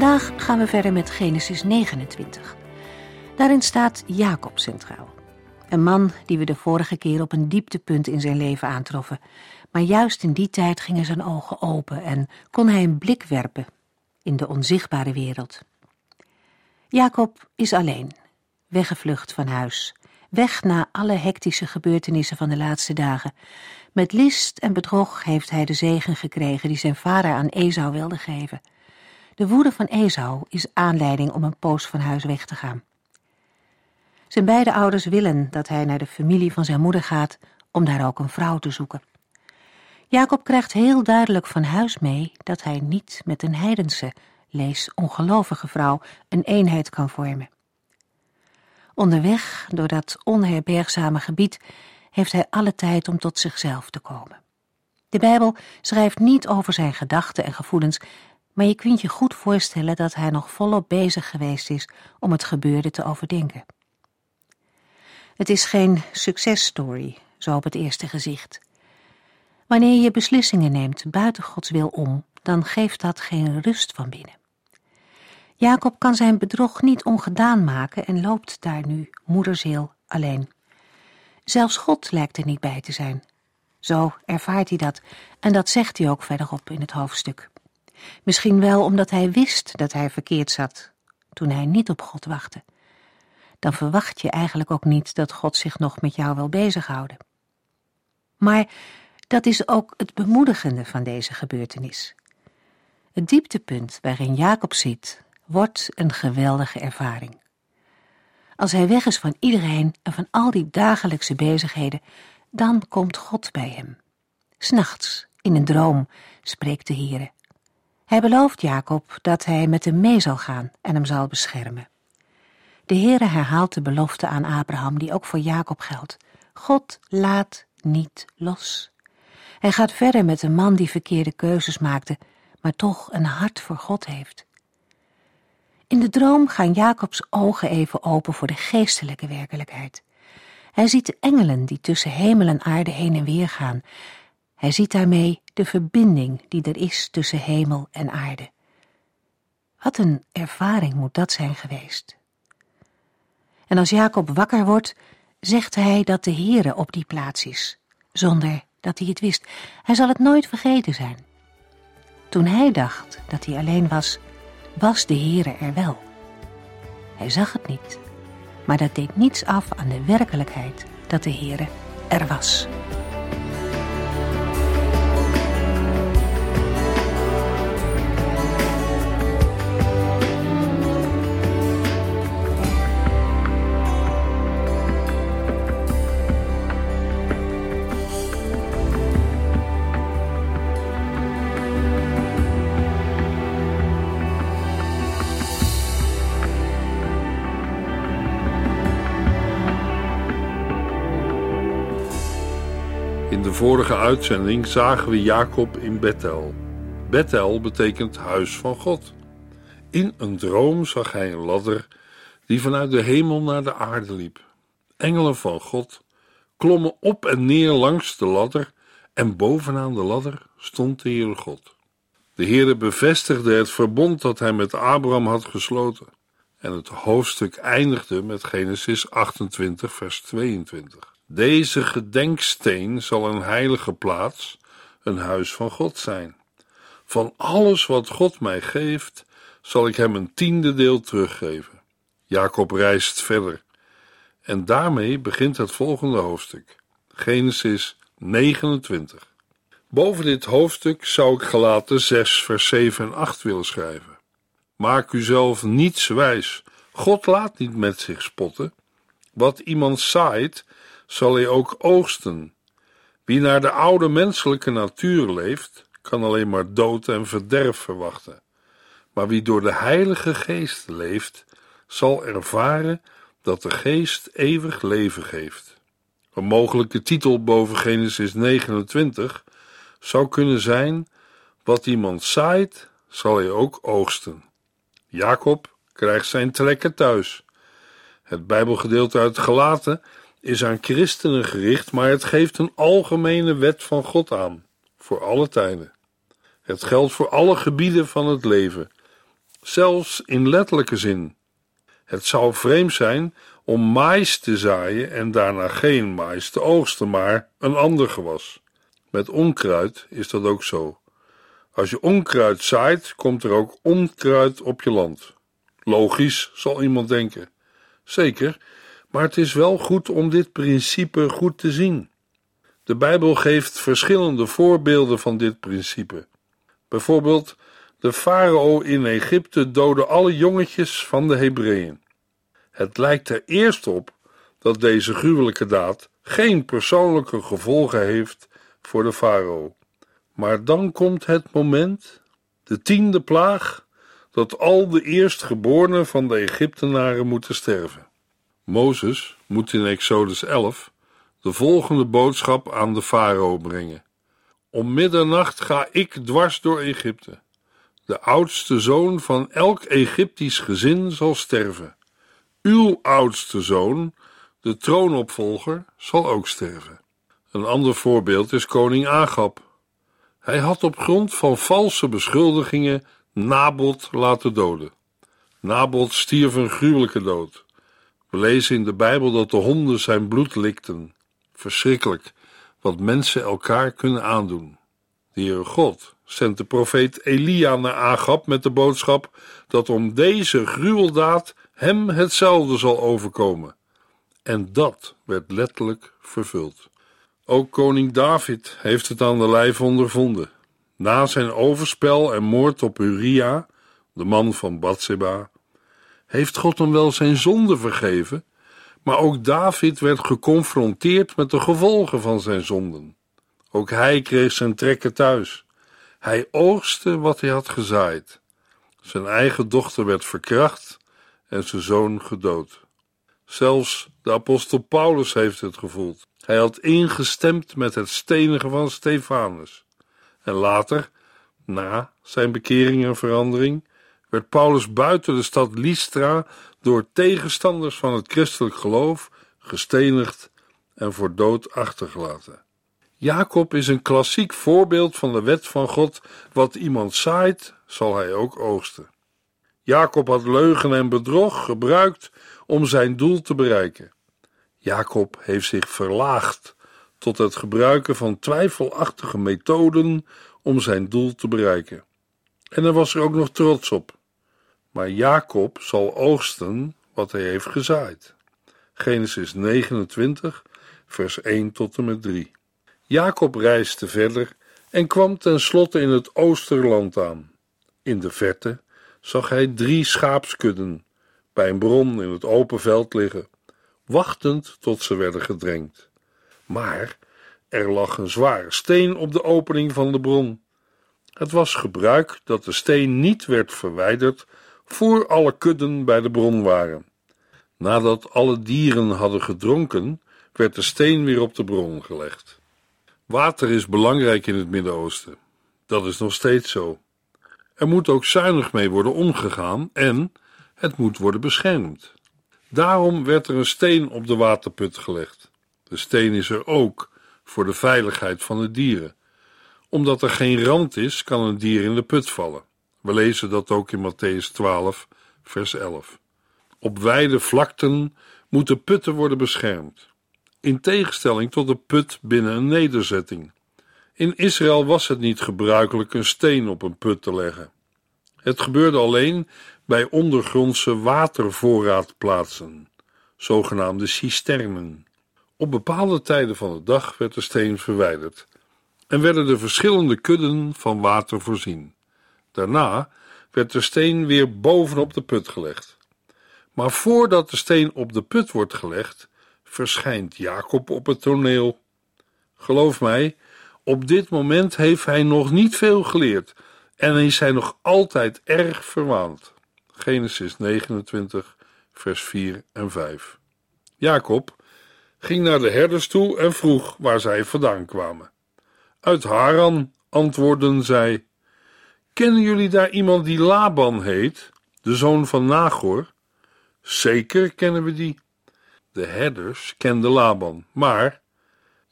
Vandaag gaan we verder met Genesis 29. Daarin staat Jacob centraal. Een man die we de vorige keer op een dieptepunt in zijn leven aantroffen. Maar juist in die tijd gingen zijn ogen open en kon hij een blik werpen in de onzichtbare wereld. Jacob is alleen, weggevlucht van huis, weg na alle hectische gebeurtenissen van de laatste dagen. Met list en bedrog heeft hij de zegen gekregen die zijn vader aan Esau wilde geven. De woede van Esau is aanleiding om een poos van huis weg te gaan. Zijn beide ouders willen dat hij naar de familie van zijn moeder gaat om daar ook een vrouw te zoeken. Jacob krijgt heel duidelijk van huis mee dat hij niet met een heidense, lees ongelovige vrouw, een eenheid kan vormen. Onderweg door dat onherbergzame gebied heeft hij alle tijd om tot zichzelf te komen. De Bijbel schrijft niet over zijn gedachten en gevoelens, maar je kunt je goed voorstellen dat hij nog volop bezig geweest is om het gebeurde te overdenken. Het is geen successtory, zo op het eerste gezicht. Wanneer je beslissingen neemt buiten Gods wil om, dan geeft dat geen rust van binnen. Jacob kan zijn bedrog niet ongedaan maken en loopt daar nu moederseel alleen. Zelfs God lijkt er niet bij te zijn. Zo ervaart hij dat en dat zegt hij ook verderop in het hoofdstuk. Misschien wel omdat hij wist dat hij verkeerd zat, toen hij niet op God wachtte. Dan verwacht je eigenlijk ook niet dat God zich nog met jou wil bezighouden. Maar dat is ook het bemoedigende van deze gebeurtenis. Het dieptepunt waarin Jacob zit, wordt een geweldige ervaring. Als hij weg is van iedereen en van al die dagelijkse bezigheden, dan komt God bij hem. S'nachts, in een droom, spreekt de Heere. Hij belooft Jacob dat hij met hem mee zal gaan en hem zal beschermen. De Heere herhaalt de belofte aan Abraham die ook voor Jacob geldt. God laat niet los. Hij gaat verder met een man die verkeerde keuzes maakte, maar toch een hart voor God heeft. In de droom gaan Jacobs ogen even open voor de geestelijke werkelijkheid. Hij ziet engelen die tussen hemel en aarde heen en weer gaan. Hij ziet daarmee de verbinding die er is tussen hemel en aarde. Wat een ervaring moet dat zijn geweest. En als Jacob wakker wordt, zegt hij dat de Heere op die plaats is, zonder dat hij het wist. Hij zal het nooit vergeten zijn. Toen hij dacht dat hij alleen was, was de Heere er wel. Hij zag het niet, maar dat deed niets af aan de werkelijkheid dat de Heere er was. Vorige uitzending zagen we Jacob in Bethel. Bethel betekent huis van God. In een droom zag hij een ladder die vanuit de hemel naar de aarde liep. Engelen van God klommen op en neer langs de ladder en bovenaan de ladder stond de Heere God. De Heere bevestigde het verbond dat hij met Abraham had gesloten. En het hoofdstuk eindigde met Genesis 28, vers 22. Deze gedenksteen zal een heilige plaats, een huis van God zijn. Van alles wat God mij geeft, zal ik hem een tiende deel teruggeven. Jacob reist verder. En daarmee begint het volgende hoofdstuk. Genesis 29. Boven dit hoofdstuk zou ik gelaten 6 vers 7 en 8 willen schrijven. Maak uzelf niets wijs. God laat niet met zich spotten. Wat iemand zaait, zal hij ook oogsten. Wie naar de oude menselijke natuur leeft, kan alleen maar dood en verderf verwachten. Maar wie door de Heilige Geest leeft, zal ervaren dat de geest eeuwig leven geeft. Een mogelijke titel boven Genesis 29 zou kunnen zijn: Wat iemand zaait, zal hij ook oogsten. Jacob krijgt zijn trekken thuis. Het Bijbelgedeelte uit Gelaten is aan christenen gericht, maar het geeft een algemene wet van God aan, voor alle tijden. Het geldt voor alle gebieden van het leven, zelfs in letterlijke zin. Het zou vreemd zijn om mais te zaaien en daarna geen mais te oogsten, maar een ander gewas. Met onkruid is dat ook zo. Als je onkruid zaait, komt er ook onkruid op je land. Logisch, zal iemand denken. Zeker, maar het is wel goed om dit principe goed te zien. De Bijbel geeft verschillende voorbeelden van dit principe. Bijvoorbeeld, de farao in Egypte doodde alle jongetjes van de Hebreeën. Het lijkt er eerst op dat deze gruwelijke daad geen persoonlijke gevolgen heeft voor de farao. Maar dan komt het moment, de tiende plaag, dat al de eerstgeborenen van de Egyptenaren moeten sterven. Mozes moet in Exodus 11 de volgende boodschap aan de farao brengen. Om middernacht ga ik dwars door Egypte. De oudste zoon van elk Egyptisch gezin zal sterven. Uw oudste zoon, de troonopvolger, zal ook sterven. Een ander voorbeeld is koning Agab. Hij had op grond van valse beschuldigingen Nabot laten doden. Nabot stierf een gruwelijke dood. We lezen in de Bijbel dat de honden zijn bloed likten. Verschrikkelijk wat mensen elkaar kunnen aandoen. De Heere God zendt de profeet Elia naar Agab met de boodschap dat om deze gruweldaad hem hetzelfde zal overkomen. En dat werd letterlijk vervuld. Ook koning David heeft het aan de lijf ondervonden. Na zijn overspel en moord op Uria, de man van Bathseba, heeft God hem wel zijn zonde vergeven, maar ook David werd geconfronteerd met de gevolgen van zijn zonden. Ook hij kreeg zijn trekken thuis. Hij oogste wat hij had gezaaid. Zijn eigen dochter werd verkracht en zijn zoon gedood. Zelfs de apostel Paulus heeft het gevoeld. Hij had ingestemd met het stenigen van Stefanus. En later, na zijn bekering en verandering, werd Paulus buiten de stad Lystra door tegenstanders van het christelijk geloof gestenigd en voor dood achtergelaten. Jacob is een klassiek voorbeeld van de wet van God: wat iemand zaait, zal hij ook oogsten. Jacob had leugen en bedrog gebruikt om zijn doel te bereiken. Jacob heeft zich verlaagd tot het gebruiken van twijfelachtige methoden om zijn doel te bereiken. En hij was er ook nog trots op. Maar Jacob zal oogsten wat hij heeft gezaaid. Genesis 29, vers 1 tot en met 3. Jacob reisde verder en kwam tenslotte in het Oosterland aan. In de verte zag hij drie schaapskudden bij een bron in het open veld liggen, wachtend tot ze werden gedrenkt. Maar er lag een zware steen op de opening van de bron. Het was gebruik dat de steen niet werd verwijderd voor alle kudden bij de bron waren. Nadat alle dieren hadden gedronken, werd de steen weer op de bron gelegd. Water is belangrijk in het Midden-Oosten. Dat is nog steeds zo. Er moet ook zuinig mee worden omgegaan en het moet worden beschermd. Daarom werd er een steen op de waterput gelegd. De steen is er ook voor de veiligheid van de dieren. Omdat er geen rand is, kan een dier in de put vallen. We lezen dat ook in Matthäus 12, vers 11. Op wijde vlakten moeten putten worden beschermd, in tegenstelling tot de put binnen een nederzetting. In Israël was het niet gebruikelijk een steen op een put te leggen. Het gebeurde alleen bij ondergrondse watervoorraadplaatsen, zogenaamde cisternen. Op bepaalde tijden van de dag werd de steen verwijderd en werden de verschillende kudden van water voorzien. Daarna werd de steen weer bovenop de put gelegd. Maar voordat de steen op de put wordt gelegd, verschijnt Jacob op het toneel. Geloof mij, op dit moment heeft hij nog niet veel geleerd en is hij nog altijd erg verwaand. Genesis 29, vers 4 en 5. Jacob ging naar de herders toe en vroeg waar zij vandaan kwamen. Uit Haran, antwoordden zij. Kennen jullie daar iemand die Laban heet, de zoon van Nagor? Zeker kennen we die. De herders kenden Laban, maar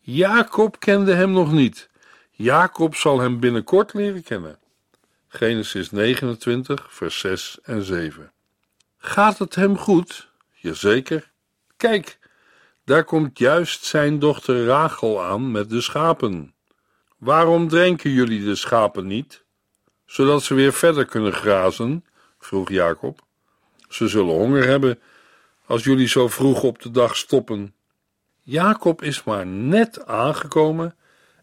Jacob kende hem nog niet. Jacob zal hem binnenkort leren kennen. Genesis 29, vers 6 en 7. Gaat het hem goed? Jazeker. Kijk, daar komt juist zijn dochter Rachel aan met de schapen. Waarom drenken jullie de schapen niet? Zodat ze weer verder kunnen grazen? vroeg Jacob. Ze zullen honger hebben als jullie zo vroeg op de dag stoppen. Jacob is maar net aangekomen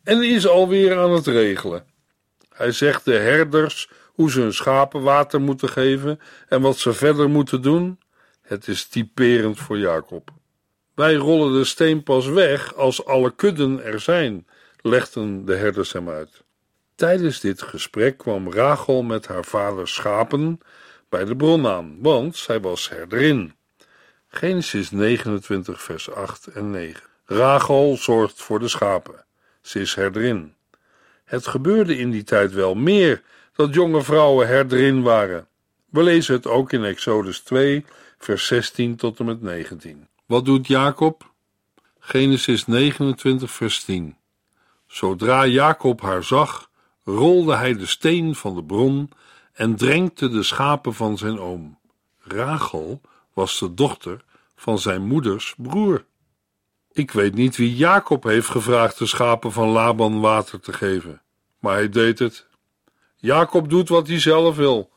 en is alweer aan het regelen. Hij zegt de herders hoe ze hun schapen water moeten geven en wat ze verder moeten doen. Het is typerend voor Jacob. Wij rollen de steen pas weg als alle kudden er zijn, legden de herders hem uit. Tijdens dit gesprek kwam Rachel met haar vaders schapen bij de bron aan, want zij was herderin. Genesis 29, vers 8 en 9. Rachel zorgt voor de schapen. Ze is herderin. Het gebeurde in die tijd wel meer dat jonge vrouwen herderin waren. We lezen het ook in Exodus 2, vers 16 tot en met 19. Wat doet Jacob? Genesis 29, vers 10. Zodra Jacob haar zag, rolde hij de steen van de bron en drenkte de schapen van zijn oom. Rachel was de dochter van zijn moeders broer. Ik weet niet wie Jacob heeft gevraagd de schapen van Laban water te geven, maar hij deed het. Jacob doet wat hij zelf wil.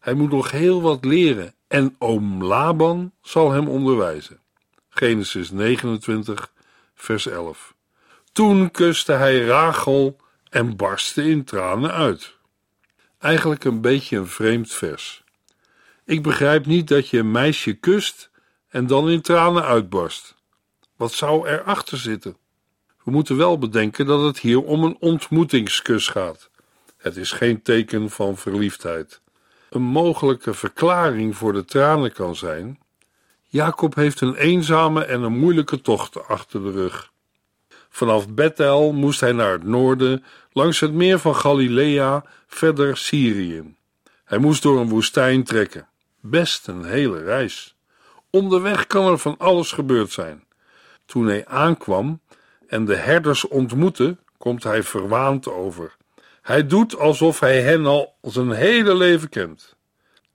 Hij moet nog heel wat leren en oom Laban zal hem onderwijzen. Genesis 29, vers 11. Toen kuste hij Rachel en barstte in tranen uit. Eigenlijk een beetje een vreemd vers. Ik begrijp niet dat je een meisje kust en dan in tranen uitbarst. Wat zou er achter zitten? We moeten wel bedenken dat het hier om een ontmoetingskus gaat. Het is geen teken van verliefdheid. Een mogelijke verklaring voor de tranen kan zijn: Jacob heeft een eenzame en een moeilijke tocht achter de rug. Vanaf Bethel moest hij naar het noorden, langs het meer van Galilea, verder Syrië. Hij moest door een woestijn trekken. Best een hele reis. Onderweg kan er van alles gebeurd zijn. Toen hij aankwam en de herders ontmoette, komt hij verwaand over. Hij doet alsof hij hen al zijn hele leven kent.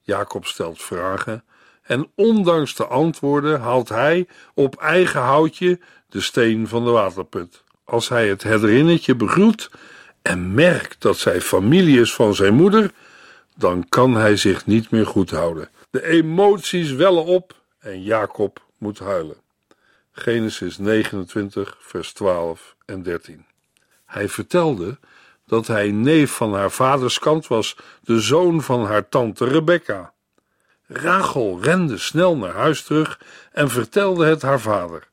Jacob stelt vragen en ondanks de antwoorden haalt hij op eigen houtje de steen van de waterput. Als hij het herderinnetje begroet en merkt dat zij familie is van zijn moeder, dan kan hij zich niet meer goed houden. De emoties wellen op en Jacob moet huilen. Genesis 29, vers 12 en 13. Hij vertelde dat hij neef van haar vaders kant was, de zoon van haar tante Rebecca. Rachel rende snel naar huis terug en vertelde het haar vader.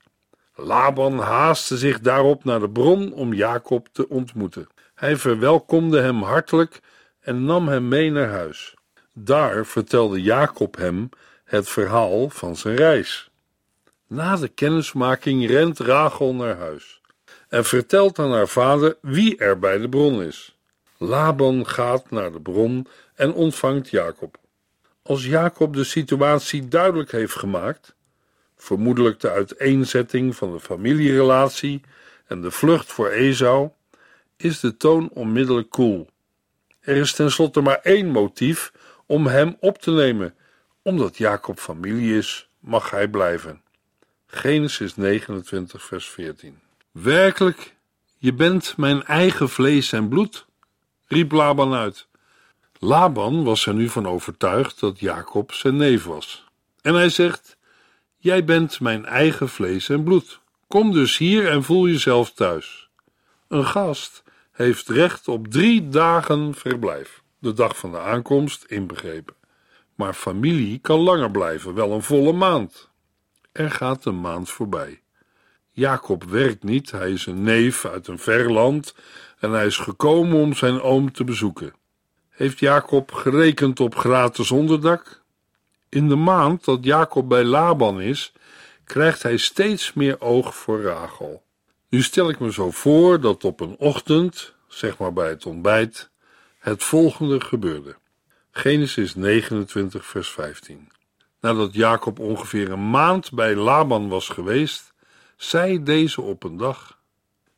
Laban haastte zich daarop naar de bron om Jacob te ontmoeten. Hij verwelkomde hem hartelijk en nam hem mee naar huis. Daar vertelde Jacob hem het verhaal van zijn reis. Na de kennismaking rent Rachel naar huis en vertelt aan haar vader wie er bij de bron is. Laban gaat naar de bron en ontvangt Jacob. Als Jacob de situatie duidelijk heeft gemaakt, vermoedelijk de uiteenzetting van de familierelatie en de vlucht voor Esau, is de toon onmiddellijk koel. Er is tenslotte maar één motief om hem op te nemen. Omdat Jacob familie is, mag hij blijven. Genesis 29, vers 14. Werkelijk, je bent mijn eigen vlees en bloed, riep Laban uit. Laban was er nu van overtuigd dat Jacob zijn neef was. En hij zegt: Jij bent mijn eigen vlees en bloed. Kom dus hier en voel jezelf thuis. Een gast heeft recht op drie dagen verblijf, de dag van de aankomst inbegrepen. Maar familie kan langer blijven, wel een volle maand. Er gaat een maand voorbij. Jacob werkt niet, hij is een neef uit een ver land en hij is gekomen om zijn oom te bezoeken. Heeft Jacob gerekend op gratis onderdak? In de maand dat Jacob bij Laban is, krijgt hij steeds meer oog voor Rachel. Nu stel ik me zo voor dat op een ochtend, zeg maar bij het ontbijt, het volgende gebeurde. Genesis 29, vers 15. Nadat Jacob ongeveer een maand bij Laban was geweest, zei deze op een dag: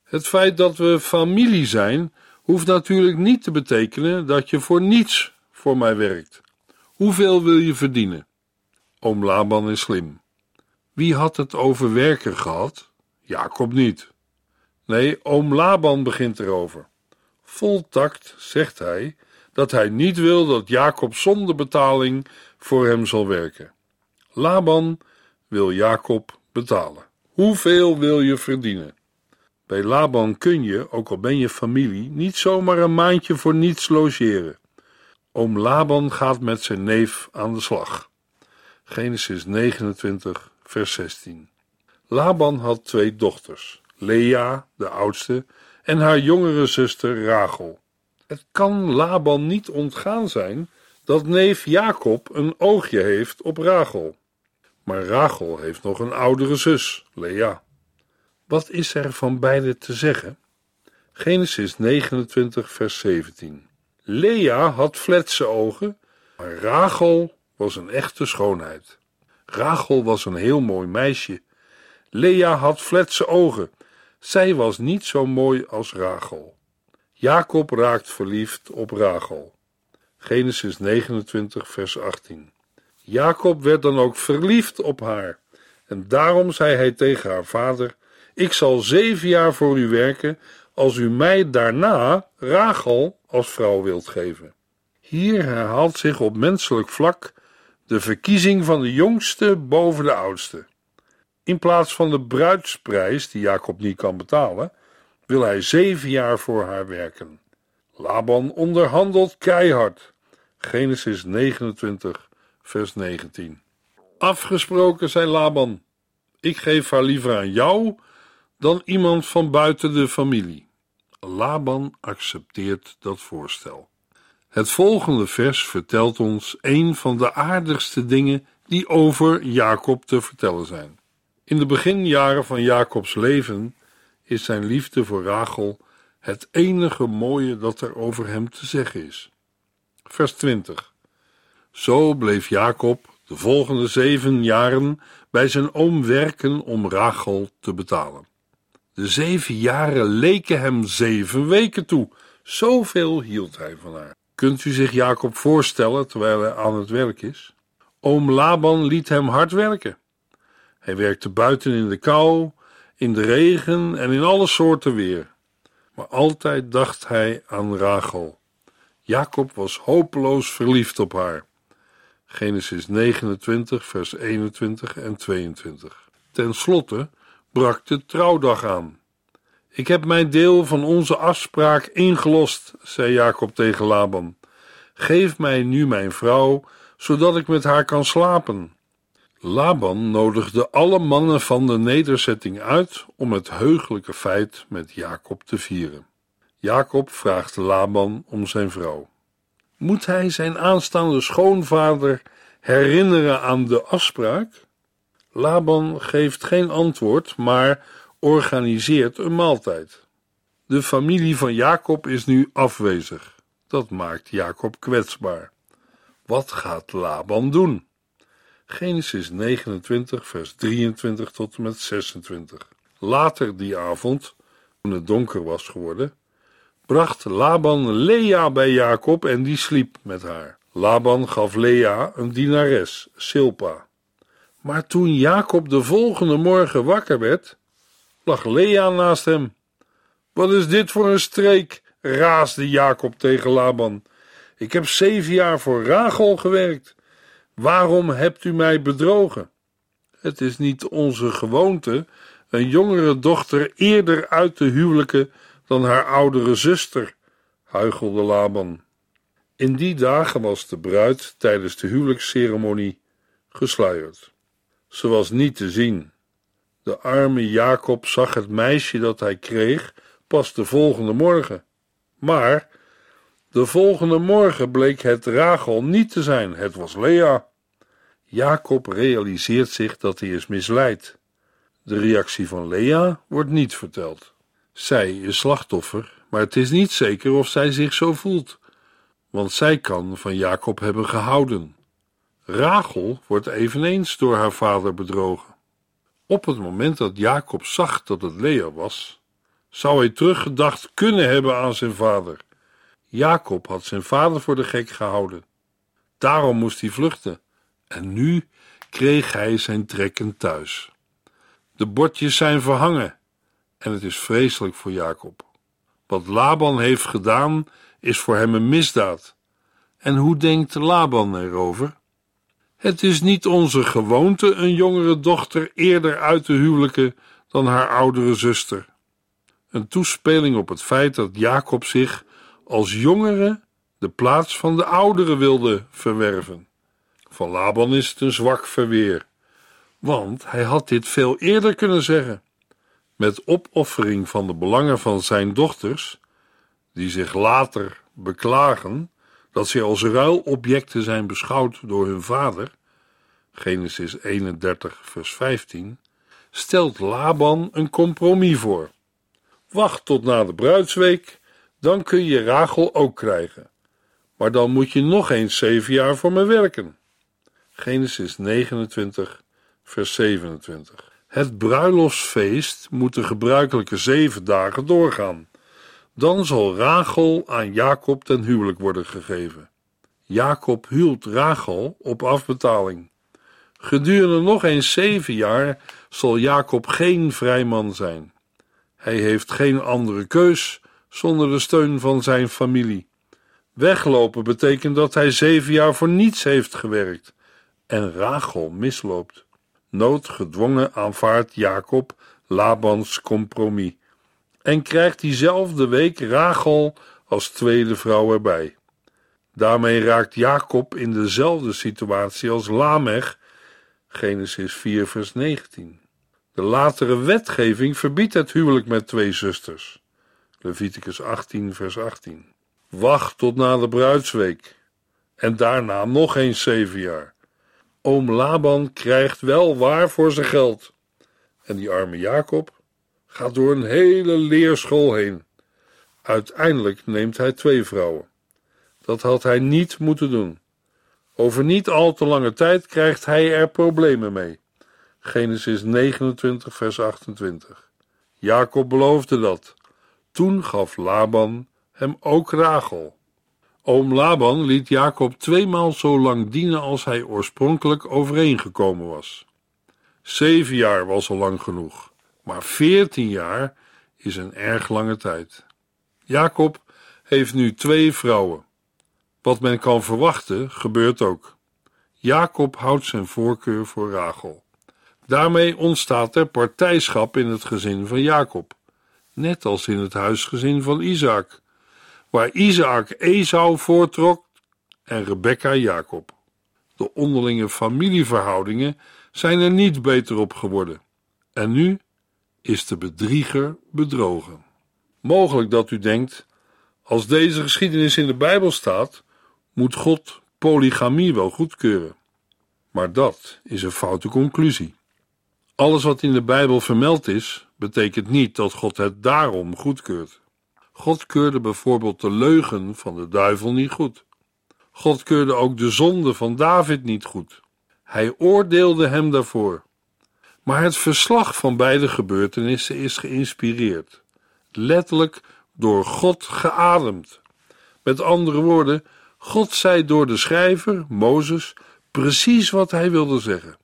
Het feit dat we familie zijn, hoeft natuurlijk niet te betekenen dat je voor niets voor mij werkt. Hoeveel wil je verdienen? Oom Laban is slim. Wie had het over werken gehad? Jacob niet. Nee, oom Laban begint erover. Vol tact zegt hij dat hij niet wil dat Jacob zonder betaling voor hem zal werken. Laban wil Jacob betalen. Hoeveel wil je verdienen? Bij Laban kun je, ook al ben je familie, niet zomaar een maandje voor niets logeren. Oom Laban gaat met zijn neef aan de slag. Genesis 29, vers 16. Laban had twee dochters, Lea, de oudste, en haar jongere zuster Rachel. Het kan Laban niet ontgaan zijn dat neef Jacob een oogje heeft op Rachel. Maar Rachel heeft nog een oudere zus, Lea. Wat is er van beide te zeggen? Genesis 29, vers 17. Lea had fletse ogen, maar Rachel was een echte schoonheid. Rachel was een heel mooi meisje. Lea had fletse ogen. Zij was niet zo mooi als Rachel. Jacob raakt verliefd op Rachel. Genesis 29, vers 18. Jacob werd dan ook verliefd op haar. En daarom zei hij tegen haar vader: Ik zal zeven jaar voor u werken, als u mij daarna Rachel als vrouw wilt geven. Hier herhaalt zich op menselijk vlak de verkiezing van de jongste boven de oudste. In plaats van de bruidsprijs, die Jacob niet kan betalen, wil hij zeven jaar voor haar werken. Laban onderhandelt keihard. Genesis 29, vers 19. Afgesproken, zei Laban. Ik geef haar liever aan jou dan iemand van buiten de familie. Laban accepteert dat voorstel. Het volgende vers vertelt ons een van de aardigste dingen die over Jacob te vertellen zijn. In de beginjaren van Jacobs leven is zijn liefde voor Rachel het enige mooie dat er over hem te zeggen is. Vers 20. Zo bleef Jacob de volgende zeven jaren bij zijn oom werken om Rachel te betalen. De zeven jaren leken hem zeven weken toe. Zoveel hield hij van haar. Kunt u zich Jacob voorstellen terwijl hij aan het werk is? Oom Laban liet hem hard werken. Hij werkte buiten in de kou, in de regen en in alle soorten weer. Maar altijd dacht hij aan Rachel. Jacob was hopeloos verliefd op haar. Genesis 29, vers 21 en 22. Ten slotte brak de trouwdag aan. Ik heb mijn deel van onze afspraak ingelost, zei Jacob tegen Laban. Geef mij nu mijn vrouw, zodat ik met haar kan slapen. Laban nodigde alle mannen van de nederzetting uit om het heugelijke feit met Jacob te vieren. Jacob vraagt Laban om zijn vrouw. Moet hij zijn aanstaande schoonvader herinneren aan de afspraak? Laban geeft geen antwoord, maar organiseert een maaltijd. De familie van Jacob is nu afwezig. Dat maakt Jacob kwetsbaar. Wat gaat Laban doen? Genesis 29, vers 23 tot en met 26. Later die avond, toen het donker was geworden, bracht Laban Lea bij Jacob en die sliep met haar. Laban gaf Lea een dienares, Silpa. Maar toen Jacob de volgende morgen wakker werd, lag Lea naast hem. Wat is dit voor een streek? raasde Jacob tegen Laban. Ik heb zeven jaar voor Rachel gewerkt. Waarom hebt u mij bedrogen? Het is niet onze gewoonte een jongere dochter eerder uit te huwelijken dan haar oudere zuster, huichelde Laban. In die dagen was de bruid tijdens de huwelijksceremonie gesluierd. Ze was niet te zien. De arme Jacob zag het meisje dat hij kreeg pas de volgende morgen. Maar de volgende morgen bleek het Rachel niet te zijn, het was Lea. Jacob realiseert zich dat hij is misleid. De reactie van Lea wordt niet verteld. Zij is slachtoffer, maar het is niet zeker of zij zich zo voelt, want zij kan van Jacob hebben gehouden. Rachel wordt eveneens door haar vader bedrogen. Op het moment dat Jacob zag dat het Lea was, zou hij teruggedacht kunnen hebben aan zijn vader. Jacob had zijn vader voor de gek gehouden. Daarom moest hij vluchten. En nu kreeg hij zijn trekken thuis. De bordjes zijn verhangen en het is vreselijk voor Jacob. Wat Laban heeft gedaan is voor hem een misdaad. En hoe denkt Laban erover? Het is niet onze gewoonte een jongere dochter eerder uit te huwelijken dan haar oudere zuster. Een toespeling op het feit dat Jacob zich als jongere de plaats van de oudere wilde verwerven. Van Laban is het een zwak verweer, want hij had dit veel eerder kunnen zeggen. Met opoffering van de belangen van zijn dochters, die zich later beklagen dat ze als ruilobjecten zijn beschouwd door hun vader, Genesis 31, vers 15, stelt Laban een compromis voor. Wacht tot na de bruidsweek, dan kun je Rachel ook krijgen. Maar dan moet je nog eens zeven jaar voor me werken. Genesis 29, vers 27. Het bruiloftsfeest moet de gebruikelijke zeven dagen doorgaan. Dan zal Rachel aan Jacob ten huwelijk worden gegeven. Jacob huwt Rachel op afbetaling. Gedurende nog eens zeven jaar zal Jacob geen vrijman zijn. Hij heeft geen andere keus zonder de steun van zijn familie. Weglopen betekent dat hij zeven jaar voor niets heeft gewerkt en Rachel misloopt. Noodgedwongen aanvaardt Jacob Labans compromis en krijgt diezelfde week Rachel als tweede vrouw erbij. Daarmee raakt Jacob in dezelfde situatie als Lamech, Genesis 4, vers 19. De latere wetgeving verbiedt het huwelijk met twee zusters. Leviticus 18, vers 18. Wacht tot na de bruidsweek en daarna nog eens zeven jaar. Oom Laban krijgt wel waar voor zijn geld. En die arme Jacob gaat door een hele leerschool heen. Uiteindelijk neemt hij twee vrouwen. Dat had hij niet moeten doen. Over niet al te lange tijd krijgt hij er problemen mee. Genesis 29, vers 28. Jacob beloofde dat. Toen gaf Laban hem ook Rachel. Oom Laban liet Jacob tweemaal zo lang dienen als hij oorspronkelijk overeengekomen was. Zeven jaar was al lang genoeg, maar veertien jaar is een erg lange tijd. Jacob heeft nu twee vrouwen. Wat men kan verwachten, gebeurt ook. Jacob houdt zijn voorkeur voor Rachel. Daarmee ontstaat er partijschap in het gezin van Jacob, net als in het huisgezin van Isaac waar Isaac Esau voortrok en Rebecca Jacob. De onderlinge familieverhoudingen zijn er niet beter op geworden. En nu is de bedrieger bedrogen. Mogelijk dat u denkt: als deze geschiedenis in de Bijbel staat, moet God polygamie wel goedkeuren. Maar dat is een foute conclusie. Alles wat in de Bijbel vermeld is, betekent niet dat God het daarom goedkeurt. God keurde bijvoorbeeld de leugen van de duivel niet goed. God keurde ook de zonde van David niet goed. Hij oordeelde hem daarvoor. Maar het verslag van beide gebeurtenissen is geïnspireerd, letterlijk door God geademd. Met andere woorden, God zei door de schrijver, Mozes, precies wat hij wilde zeggen.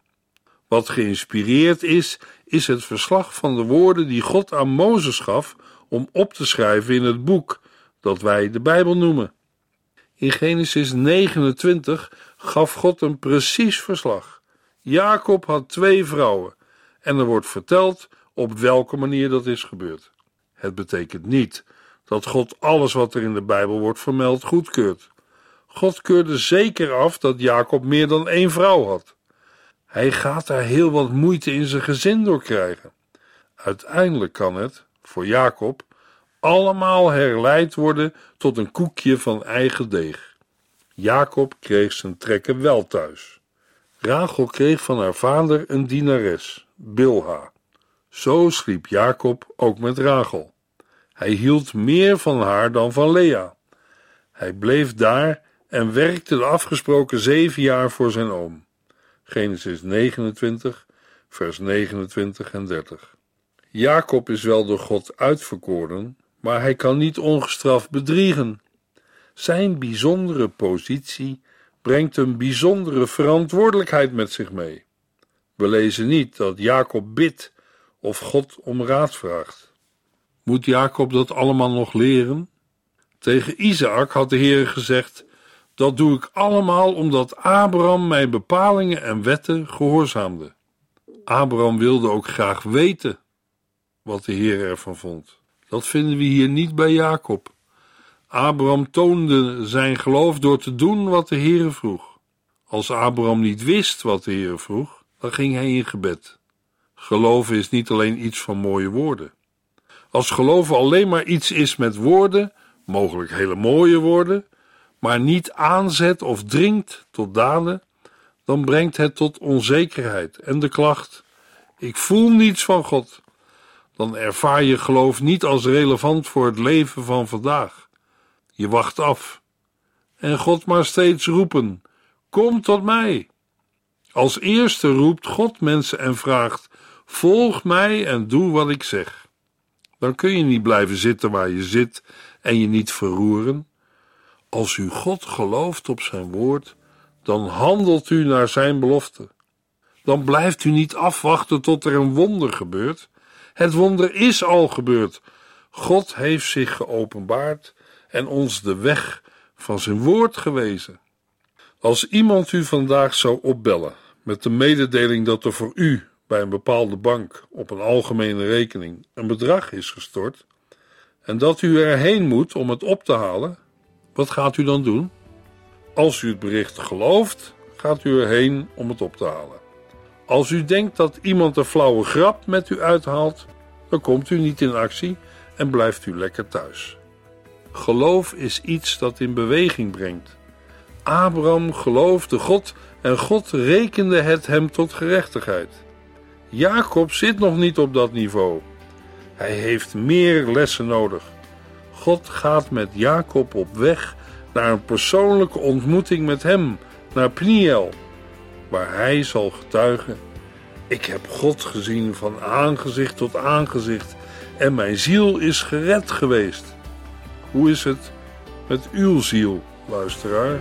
Wat geïnspireerd is, is het verslag van de woorden die God aan Mozes gaf om op te schrijven in het boek dat wij de Bijbel noemen. In Genesis 29 gaf God een precies verslag. Jacob had twee vrouwen en er wordt verteld op welke manier dat is gebeurd. Het betekent niet dat God alles wat er in de Bijbel wordt vermeld goedkeurt. God keurde zeker af dat Jacob meer dan één vrouw had. Hij gaat daar heel wat moeite in zijn gezin door krijgen. Uiteindelijk kan het, voor Jacob allemaal herleid worden tot een koekje van eigen deeg. Jacob kreeg zijn trekken wel thuis. Rachel kreeg van haar vader een dienares, Bilha. Zo sliep Jacob ook met Rachel. Hij hield meer van haar dan van Lea. Hij bleef daar en werkte de afgesproken zeven jaar voor zijn oom. Genesis 29, vers 29 en 30. Jacob is wel door God uitverkoren, maar hij kan niet ongestraft bedriegen. Zijn bijzondere positie brengt een bijzondere verantwoordelijkheid met zich mee. We lezen niet dat Jacob bidt of God om raad vraagt. Moet Jacob dat allemaal nog leren? Tegen Isaac had de Heer gezegd: Dat doe ik allemaal omdat Abraham mijn bepalingen en wetten gehoorzaamde. Abraham wilde ook graag weten wat de Heer ervan vond. Dat vinden we hier niet bij Jacob. Abraham toonde zijn geloof door te doen wat de Heer vroeg. Als Abraham niet wist wat de Heer vroeg, dan ging hij in gebed. Geloven is niet alleen iets van mooie woorden. Als geloven alleen maar iets is met woorden, mogelijk hele mooie woorden, maar niet aanzet of dringt tot daden, dan brengt het tot onzekerheid en de klacht: Ik voel niets van God. Dan ervaar je geloof niet als relevant voor het leven van vandaag. Je wacht af. En God maar steeds roepen: Kom tot mij. Als eerste roept God mensen en vraagt: Volg mij en doe wat ik zeg. Dan kun je niet blijven zitten waar je zit en je niet verroeren. Als u God gelooft op zijn woord, dan handelt u naar zijn belofte. Dan blijft u niet afwachten tot er een wonder gebeurt. Het wonder is al gebeurd. God heeft zich geopenbaard en ons de weg van zijn woord gewezen. Als iemand u vandaag zou opbellen met de mededeling dat er voor u bij een bepaalde bank op een algemene rekening een bedrag is gestort en dat u erheen moet om het op te halen, wat gaat u dan doen? Als u het bericht gelooft, gaat u erheen om het op te halen. Als u denkt dat iemand een flauwe grap met u uithaalt, dan komt u niet in actie en blijft u lekker thuis. Geloof is iets dat in beweging brengt. Abraham geloofde God en God rekende het hem tot gerechtigheid. Jacob zit nog niet op dat niveau. Hij heeft meer lessen nodig. God gaat met Jacob op weg naar een persoonlijke ontmoeting met hem, naar Pniel, waar hij zal getuigen: Ik heb God gezien van aangezicht tot aangezicht en mijn ziel is gered geweest. Hoe is het met uw ziel, luisteraar?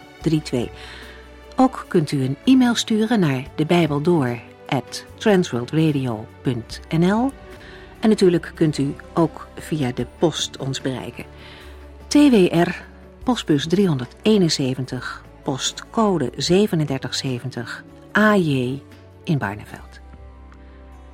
32. Ook kunt u een e-mail sturen naar de Bijbel transworldradio.nl en natuurlijk kunt u ook via de post ons bereiken. TWR, postbus 371, postcode 3770, AJ in Barneveld.